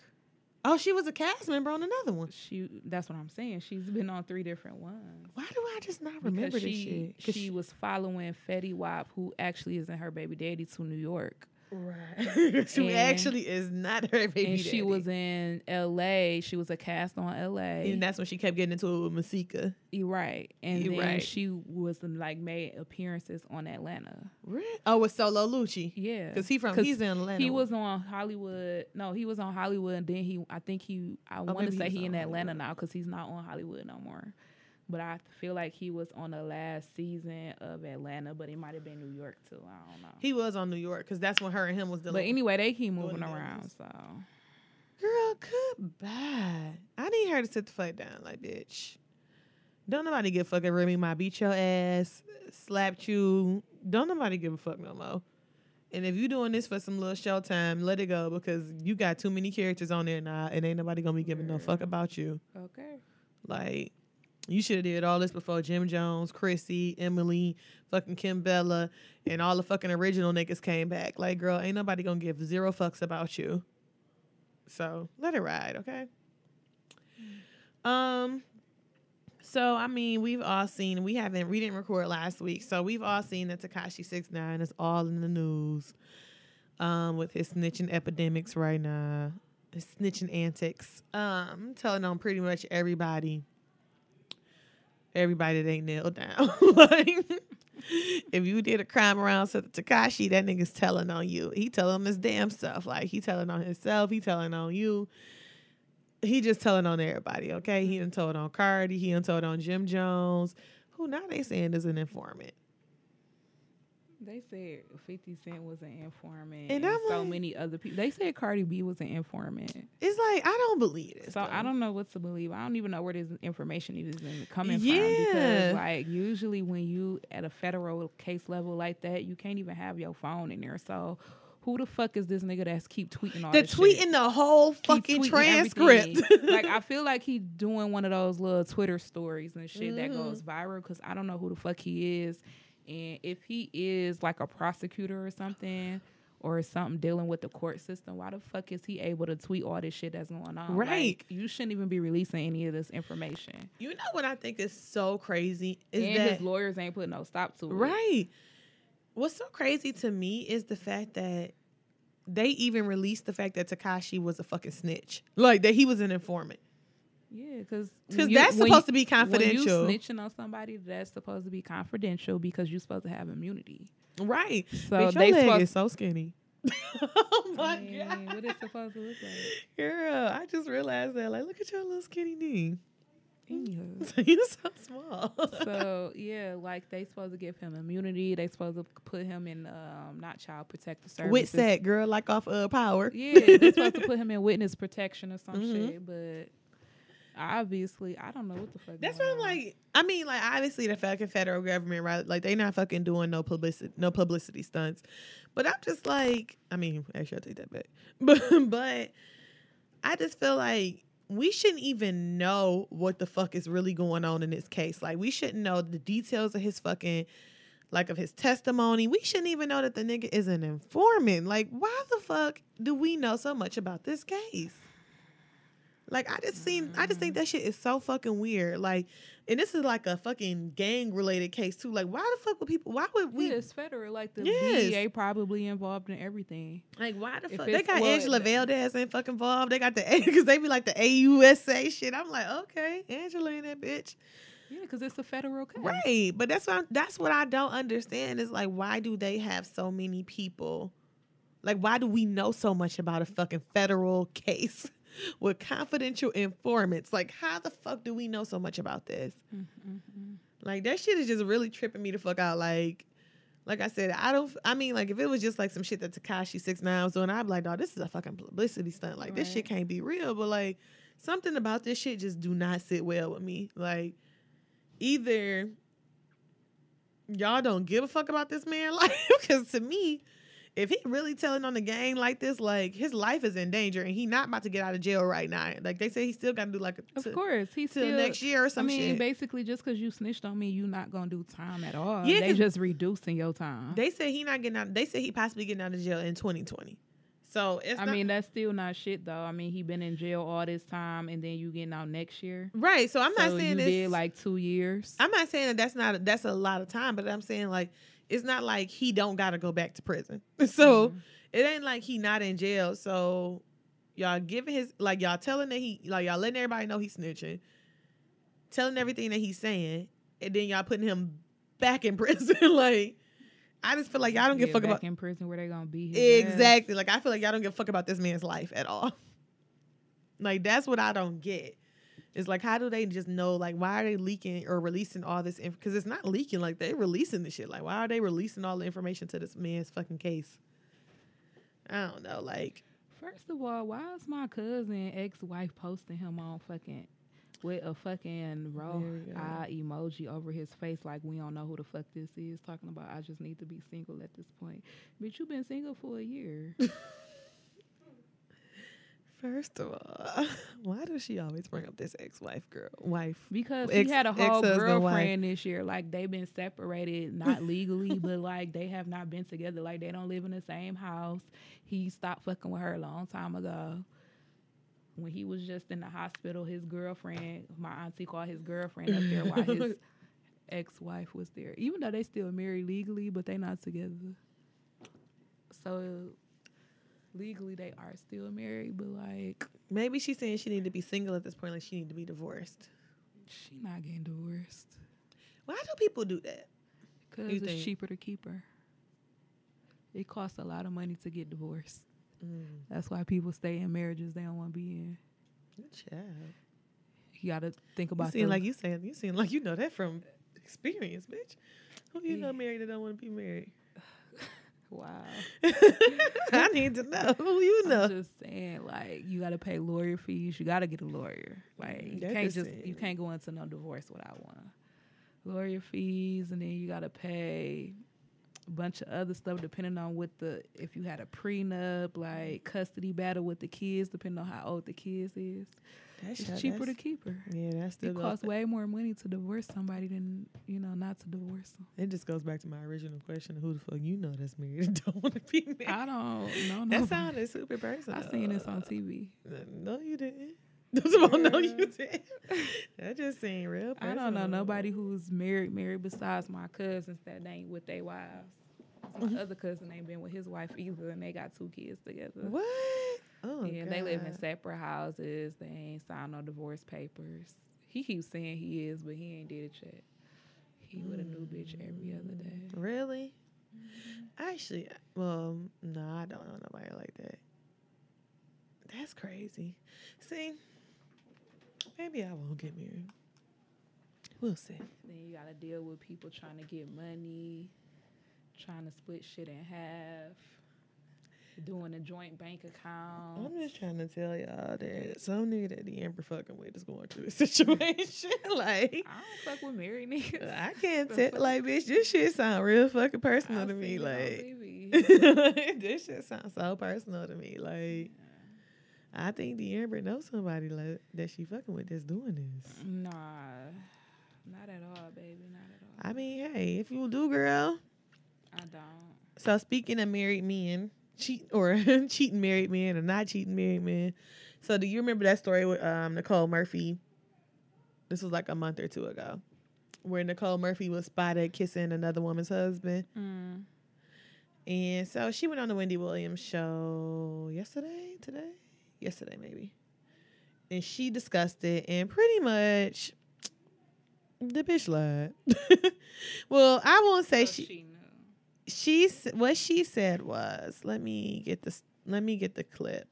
Oh, she was a cast member on another one. She that's what I'm saying. She's been on three different ones. Why do I just not remember because this she shit? 'Cause she was following Fetty Wap, who actually isn't her baby daddy, to New York. Right. she And- actually is not her baby. and she was in L.A. She was a cast on L.A. and that's when she kept getting into it with Masika. You're right, and You then right. she was like made appearances on Atlanta. Really? Oh, with Solo Lucci. Yeah, Because he from 'Cause he's in Atlanta. He was on Hollywood. No, he was on Hollywood, and then he. I think he. I oh, want to say he's he in Atlanta Hollywood. now because he's not on Hollywood no more. But I feel like he was on the last season of Atlanta, but it might have been New York too. I don't know. He was on New York because that's when her and him was dealing. but anyway, they keep moving around. So Girl, goodbye. I need her to sit the fuck down, like bitch. Don't nobody give a fuck if Remy might beat your ass, slapped you. Don't nobody give a fuck no more. And if you doing this for some little show time, let it go because you got too many characters on there now, and ain't nobody gonna be giving no fuck about you. okay. Like, you should have did all this before Jim Jones, Chrissy, Emily, fucking Kimbella, and all the fucking original niggas came back. Like, girl, ain't nobody gonna give zero fucks about you. So let it ride, okay? Um. So I mean, we've all seen. We haven't. We didn't record last week, so we've all seen that Tekashi Six Nine is all in the news. Um, with his snitching epidemics right now, his snitching antics. Um, telling on pretty much everybody. Everybody that ain't nailed down. like, if you did a crime around Tekashi, that nigga's telling on you. He telling his damn stuff. Like he telling on himself. He telling on you. He just telling on everybody. Okay, he done told on Cardi. He done told on Jim Jones. Who now they saying is an informant. They said Fifty Cent was an informant, And and, so like- many other people. They said Cardi B was an informant. It's like I don't believe this. So though. I don't know what to believe. I don't even know where this information is even coming Yeah. from because like usually when you at a federal case level like that, you can't even have your phone in there. So who the fuck is this nigga that's keep tweeting all They're this tweeting shit? the whole fucking transcript. like I feel like he doing one of those little Twitter stories and shit that Mhm. goes viral because I don't know who the fuck he is, and if he is like a prosecutor or something. Or something dealing with the court system. Why the fuck is he able to tweet all this shit that's going on? Right. Like, you shouldn't even be releasing any of this information. you know what I think is so crazy is and that his lawyers ain't putting no stop to it. Right. What's so crazy to me is the fact that they even released the fact that Tekashi was a fucking snitch. Like that he was an informant. Yeah, because Because that's supposed to be When confidential. you snitching on somebody, that's supposed to be confidential because you're supposed to have immunity. right. So Bitch, they supposed is so skinny. oh my I mean, god. what is supposed to look like? Girl, I just realized that. Like, look at your little skinny knee. Anywho. You're so small. so yeah, like they supposed to give him immunity. They supposed to put him in um not child protective services. With that girl, like off uh, power. Yeah, they supposed to put him in witness protection or some Mhm. shit, but obviously I don't know what the fuck. That's what I'm like. I mean, like obviously the fucking federal government, right? Like they not fucking doing no publicity, no publicity stunts. But I'm just like, I mean, actually, I'll take that back. But but I just feel like we shouldn't even know what the fuck is really going on in this case. Like we shouldn't know the details of his fucking. Like of his testimony, we shouldn't even know that the nigga is an informant. Like, why the fuck do we know so much about this case? Like I just seen I just think mm. that shit is so fucking weird. Like and this is like a fucking gang related case too. Like why the fuck would people why would we yeah, it's federal. Like the Yes. DEA probably involved in everything. like why the if fuck they got well, Angela Valdez ain't fucking involved. They got the A because they be like the AUSA shit. I'm like, okay, Angela in that bitch. Yeah, because it's a federal case. Right. But that's what I'm, that's what I don't understand is like why do they have so many people? Like why do we know so much about a fucking federal case with confidential informants? Like how the fuck do we know so much about this? Mm-hmm. Like that shit is just really tripping me the fuck out. Like, like I said, I don't. I mean, like if it was just like some shit that Tekashi Six Nine was doing, I'd be like, dog, this is a fucking publicity stunt. Like this shit can't be real. But like something about this shit just do not sit well with me. Like either y'all don't give a fuck about this man life because to me. If he really telling on the gang like this, like his life is in danger, and he not about to get out of jail right now. Like they say, he still got to do like a Of course, he's till still next year or I mean, shit. basically, just because you snitched on me, you not gonna do time at all. Yeah, they just reducing your time. They said he not getting out. They said he possibly getting out of jail in 2020. So it's I not, mean, that's still not shit though. I mean, he been in jail all this time, and then you getting out next year. right. So I'm not so saying you this. did like two years. I'm not saying that that's not that's a lot of time, but I'm saying like it's not like he don't gotta go back to prison. So Mhm. it ain't like he not in jail. So y'all giving his like y'all telling that he like y'all letting everybody know he's snitching, telling everything that he's saying, and then y'all putting him back in prison. like I just feel like y'all don't give a fuck about in prison where they gonna be. his ass. exactly. Like I feel like y'all don't give a fuck about this man's life at all. like that's what I don't get. It's like how do they just know? Like why are they leaking or releasing all this? Because it's not leaking. Like they're releasing the shit. Like why are they releasing all the information to this man's fucking case? I don't know. Like First of all, why is my cousin ex wife posting him on fucking with a fucking raw eye emoji over his face like we don't know who the fuck this is talking about I just need to be single at this point. Bitch, you've been single for a year. first of all, why does she always bring up this ex-wife girl wife? Because Ex- he had a whole girlfriend this year. Like they've been separated, not legally, but like they have not been together. Like they don't live in the same house. He stopped fucking with her a long time ago. When he was just in the hospital, his girlfriend, my auntie called his girlfriend up there while his ex-wife was there. Even though they still married legally, but they not together. So legally they are still married, but like Maybe she's saying she need to be single at this point. Like she need to be divorced. she not getting divorced. Why do people do that? Because it's think? cheaper to keep her. It costs a lot of money to get divorced. Mm, That's why people stay in marriages they don't want to be in. good job. You got to think about. You seem like you saying you seem like you know that from experience, bitch. Who you know married that don't want to be married? Wow. I need to know who you know. I'm just saying, like you got to pay lawyer fees. You got to get a lawyer. Like you That can't just you can't go into no divorce without one. Lawyer fees, and then you got to pay a bunch of other stuff depending on what the if you had a prenup, like custody battle with the kids, depending on how old the kids is. That's It's cheaper to keep her. Yeah, that's still It costs way more money to divorce somebody than you know not to divorce them. It just goes back to my original question: Who the fuck you know that's married and don't want to be married? I don't know. that sounded super personal. I seen this on TV. No, you didn't. All, no, you didn't. That just seemed real. I don't know nobody who's married, married besides my cousins that ain't with their wives. Mm-hmm. My other cousin ain't been with his wife either, and they got two kids together. What? Oh, yeah, they live in separate houses. They ain't signed no divorce papers. He keeps saying he is, but he ain't did it yet. He with a new bitch every other day. Really? Actually, well, no, I don't know nobody like that. That's crazy. See, maybe I won't get married. We'll see. Then you gotta deal with people trying to get money, trying to split shit in half, doing a joint bank account. I'm just trying to tell y'all that some nigga that the Amber fucking with is going through this situation. like, I don't fuck with married niggas. I can't tell. Like, bitch, this shit sound real fucking personal I to me. seen it on Like, this shit sounds so personal to me. Like, I think the Amber knows somebody like that she fucking with that's doing this. Nah, not at all, baby. Not at all. I mean, hey, if you do, girl. I don't. So speaking of married men, cheat or cheating married men or not cheating married men. So do you remember that story with um, Nicole Murphy? This was like a month or two ago, where Nicole Murphy was spotted kissing another woman's husband, Mm. and so she went on the Wendy Williams show yesterday, today, yesterday maybe, and she discussed it and pretty much the bitch lied. well, I won't say So she she. She what she said was let me get this let me get the clip.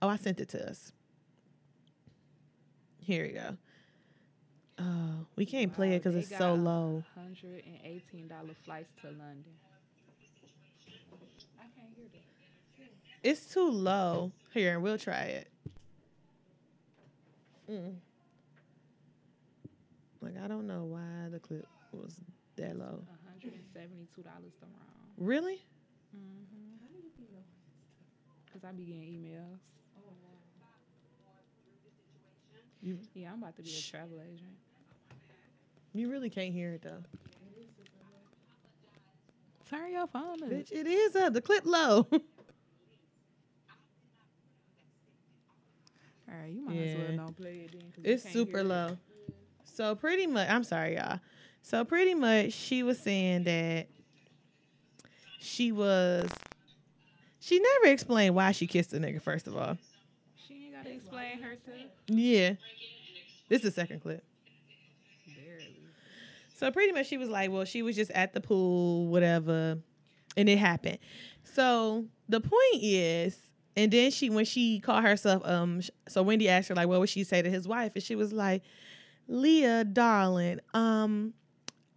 Oh i sent it to us. Here we go. Oh we can't play it because Wow, it's so low. Hundred and eighteen dollar flights to London. I can't hear that. it's too low. Here we'll try it. Mm. like i don't know why the clip was that low hundred and seventy-two dollars to round. really mm-hmm. Cause I be getting emails. you, Yeah, I'm about to be a travel agent. you really can't hear it though Turn your phone up. bitch it is up the clip low All right, you might as well don't play it then. you It's super it. low. So pretty much, I'm sorry, y'all. So pretty much, she was saying that she was. She never explained why she kissed the nigga. First of all, She ain't gotta explain herself. yeah. This is the second clip. Barely. So pretty much she was like, well, she was just at the pool, whatever, and it happened. So the point is, and then she when she called herself, um, so Wendy asked her like, what would she say to his wife, and she was like, Leah, darling, um,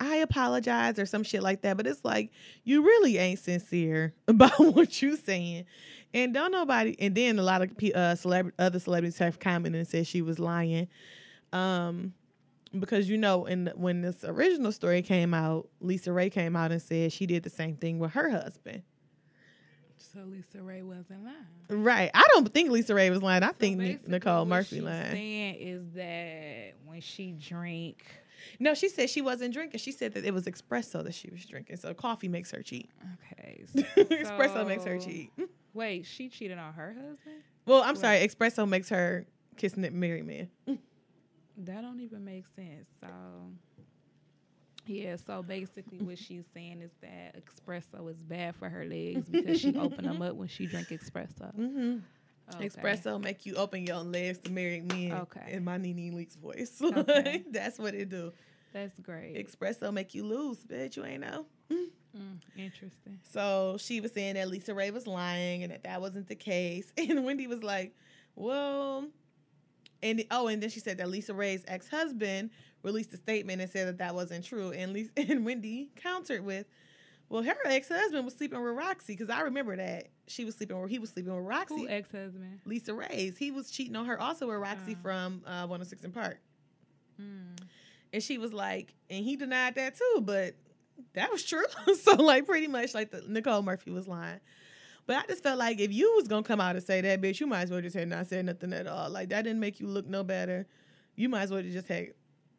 I apologize or some shit like that, but it's like you really ain't sincere about what you saying, and don't nobody. And then a lot of uh, celeb- other celebrities have commented and said she was lying, um, because you know, in the, when this original story came out, LisaRaye came out and said she did the same thing with her husband. So LisaRaye wasn't lying. Right? I don't think LisaRaye was lying. I So think Nicole what Murphy she's lying. Saying is that when she drink, No, she said she wasn't drinking. She said that it was espresso that she was drinking. So coffee makes her cheat. okay, espresso makes her cheat. Wait, she cheated on her husband? Well, I'm sorry. Espresso makes her kissing the married man. That don't even make sense. So yeah, so basically what she's saying is that espresso is bad for her legs because she open them up when she drink espresso. Mm-hmm. Okay. Espresso make you open your legs to married men. Okay. In my NeNe Leakes voice. Okay. That's what it do. That's great. Espresso make you lose, bitch. You ain't know. Mm, interesting. So she was saying that LisaRaye was lying and that that wasn't the case. And Wendy was like, well, and oh, and then she said that LisaRaye's ex husband released a statement and said that that wasn't true. And Lisa, and Wendy countered with, well, her ex husband was sleeping with Rocsi because I remember that she was sleeping with he was sleeping with Rocsi. Who ex husband? LisaRaye's. He was cheating on her also with Rocsi Oh. from uh, 106 & Park. Mm. And she was like, and he denied that too, but that was true. so like pretty much like the Nicole Murphy was lying. But I just felt like if you was gonna come out and say that, bitch, you might as well just have not said nothing at all. Like that didn't make you look no better. You might as well just have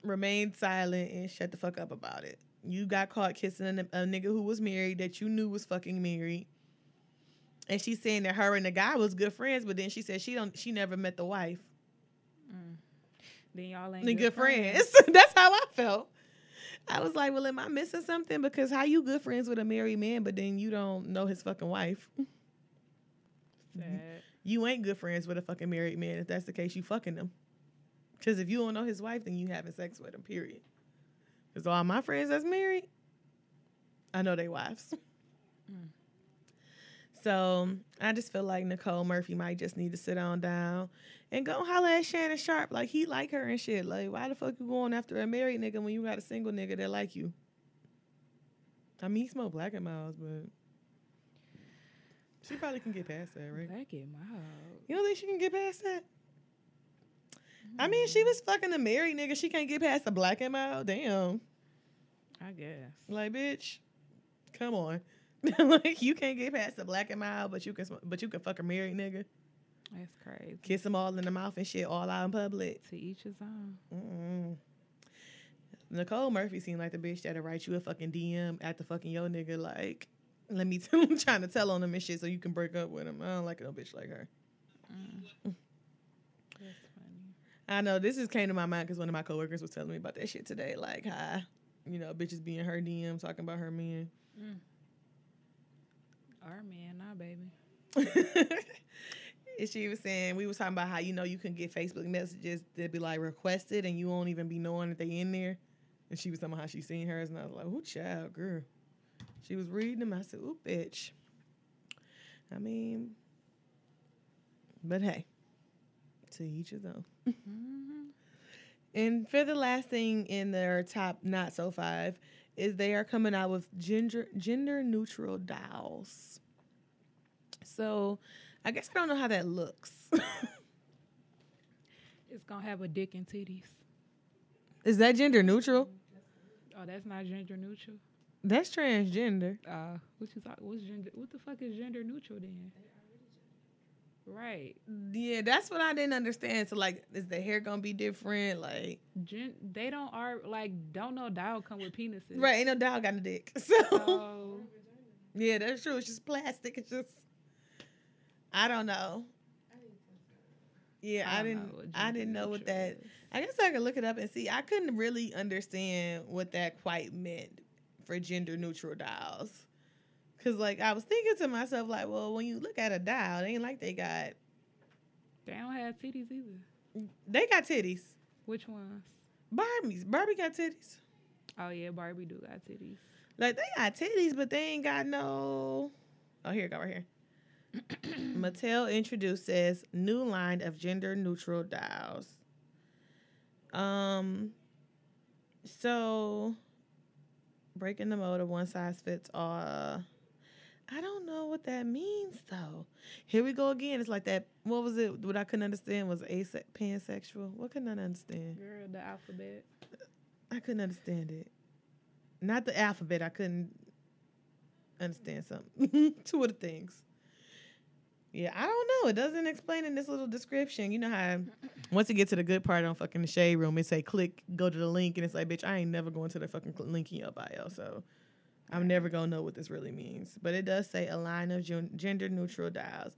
remained silent and shut the fuck up about it. You got caught kissing a, a nigga who was married that you knew was fucking married. And she's saying that her and the guy was good friends, but then she said she don't she never met the wife. Mm. Then y'all ain't good, good friends. friends. That's how I felt. I was like, well, am I missing something? Because how you good friends with a married man, but then you don't know his fucking wife? Sad. You ain't good friends with a fucking married man. If that's the case, you fucking him. Because if you don't know his wife, then you having sex with him. Period. Because all my friends that's married, I know they wives. Mm. So I just feel like Nicole Murphy might just need to sit on down and go holler at Shannon Sharpe. Like he like her and shit. Like why the fuck you going after a married nigga when you got a single nigga that like you? I mean, he smoke black and miles, but she probably can get past that, right? Black it out. You don't think she can get past that? I mean, she was fucking a married nigga. She can't get past the black and mild. Damn. I guess. Like, bitch, come on. like, you can't get past the black and mild, but you can, but you can fuck a married nigga, That's crazy. kiss them all in the mouth and shit, all out in public. To each his own. Mm-mm. Nicole Murphy seemed like the bitch that'll write you a fucking DM after fucking yo nigga. Like, let me tell him, trying to tell on him and shit so you can break up with him. I don't like no bitch like her. That's funny. I know this just came to my mind because one of my coworkers was telling me about that shit today. Like, how, you know, bitches being her DM talking about her men. Mm. Our man, nah, baby. and she was saying we was talking about how you know you can get Facebook messages that be like requested and you won't even be knowing that they in there. And she was talking about how she seen hers, and I was like, "Ooh, child, girl." She was reading them. I said, "Ooh, bitch." I mean, but hey, to each his own. And for the last thing in their top not so five is they are coming out with gender gender neutral dolls. So I guess I don't know how that looks. It's gonna have a dick and titties. is that gender neutral? Oh, that's not gender neutral. That's transgender. Uh, what you thought? What's gender? What the fuck is gender neutral then? Right. Yeah, that's what I didn't understand. So like, is the hair gonna be different? Like, Gen- they don't are like don't know dog come with penises. right? Ain't no dog got a dick. So So yeah, that's true. It's just plastic. It's just I don't know. Yeah, I, I didn't. I didn't know what that. is. I guess I could look it up and see. I couldn't really understand what that quite meant for gender neutral dolls. Cause like I was thinking to myself, like, well, when you look at a doll, it ain't like they got They don't have titties either. they got titties. Which ones? Barbie's Barbie got titties. Oh yeah, Barbie do got titties. Like they got titties, but they ain't got no. Oh, here it go right here. Mattel introduces new line of gender neutral dolls. Um. So, breaking the mold of one size fits all. I don't know what that means though. Here we go again. It's like that. What was it? What I couldn't understand was ase- pansexual. What couldn't I understand? Girl, the alphabet. I couldn't understand it. Not the alphabet. I couldn't understand something. Two of the things. Yeah, I don't know. It doesn't explain in this little description. You know how once you get to the good part on fucking the shade room, it say click, go to the link, and it's like, bitch, I ain't never going to the fucking link in your bio. So I'm never gonna know what this really means. But it does say a line of gender neutral dials,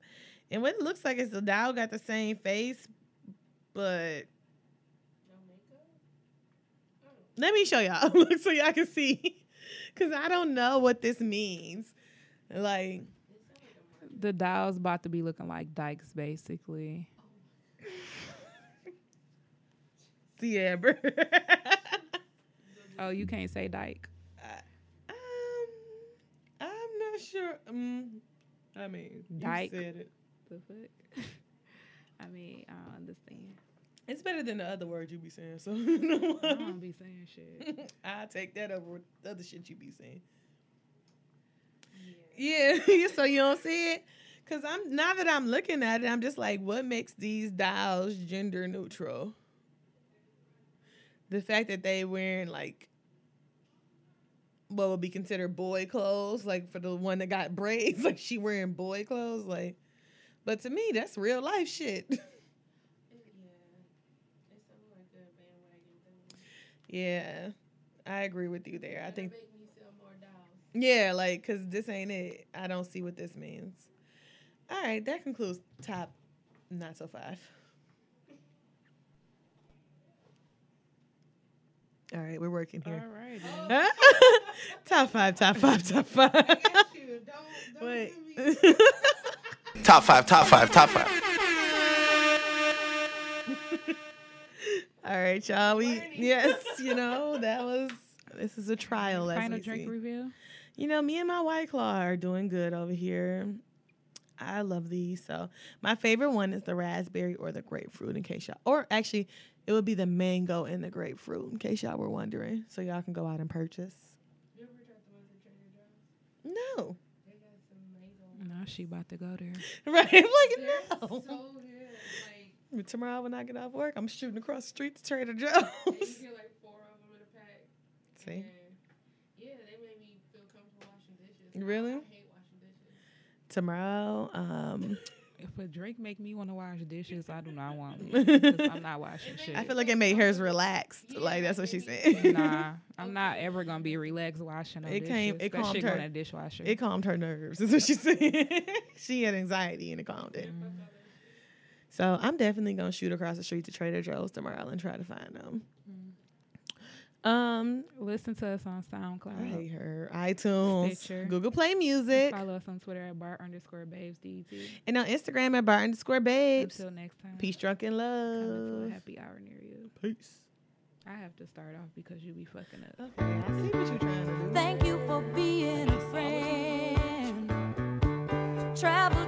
and what it looks like is the dial got the same face, but let me show y'all look so y'all can see, cause I don't know what this means. Like, The dial's about to be looking like dykes, basically. see Amber. Oh, you can't say dyke. um, I'm not sure. Um, I mean, you Dyke. said it. The fuck? I mean, I don't understand. It's better than the other words you be saying. So you know I don't be saying shit. I take that over the other shit you be saying. Yeah, so you don't see it, cause I'm now that I'm looking at it, I'm just like, what makes these dials gender neutral? The fact that they wearing like what would be considered boy clothes, like for the one that got braids, like she wearing boy clothes, like. But to me, that's real life shit. yeah, I agree with you there. I think. Yeah, like, cause this ain't it. I don't see what this means. All right, that concludes top not so five. All right, we're working All here. right. then. top five, top five, top five. Wait. Top five, top five, top five. All right, y'all. We yes, you know that was. This is a trial. as Final drink see. reveal. You know, me and my White Claw are doing good over here. I love these. So my favorite one is the raspberry or the grapefruit. In case y'all, or actually, it would be the mango and the grapefruit. In case y'all were wondering, so y'all can go out and purchase. No, No, she about to go there. right? I'm like no. Tomorrow when I get off work, I'm shooting across the street to Trader Joe's. Get like four of them in a pack. See, And yeah, they made me feel comfortable washing dishes. Really? tomorrow, um, If a drink make me want to wash dishes, I do not want one. 'cause I'm not washing shit. I feel like it made hers relaxed. like that's what she said. nah, I'm not ever gonna be relaxed washing no It dishes. came- it that calmed shit go her. in the dishwasher. It calmed her nerves. Is what she said. she had anxiety and it calmed it. Mm-hmm. So I'm definitely gonna shoot across the street to Trader Joe's tomorrow and try to find them. Mm-hmm. Um, Listen to us on SoundCloud. I SoundCloud. hate her. iTunes, Stitcher. Google Play Music, Follow us on Twitter at bar underscore babes det. and on Instagram at bar underscore babes. Until next time. Peace, drunk, and Coming to a love. happy hour near you. Peace. I have to start off because you be fucking up. Okay, I see what you're trying to do. Thank you for being a friend. Travel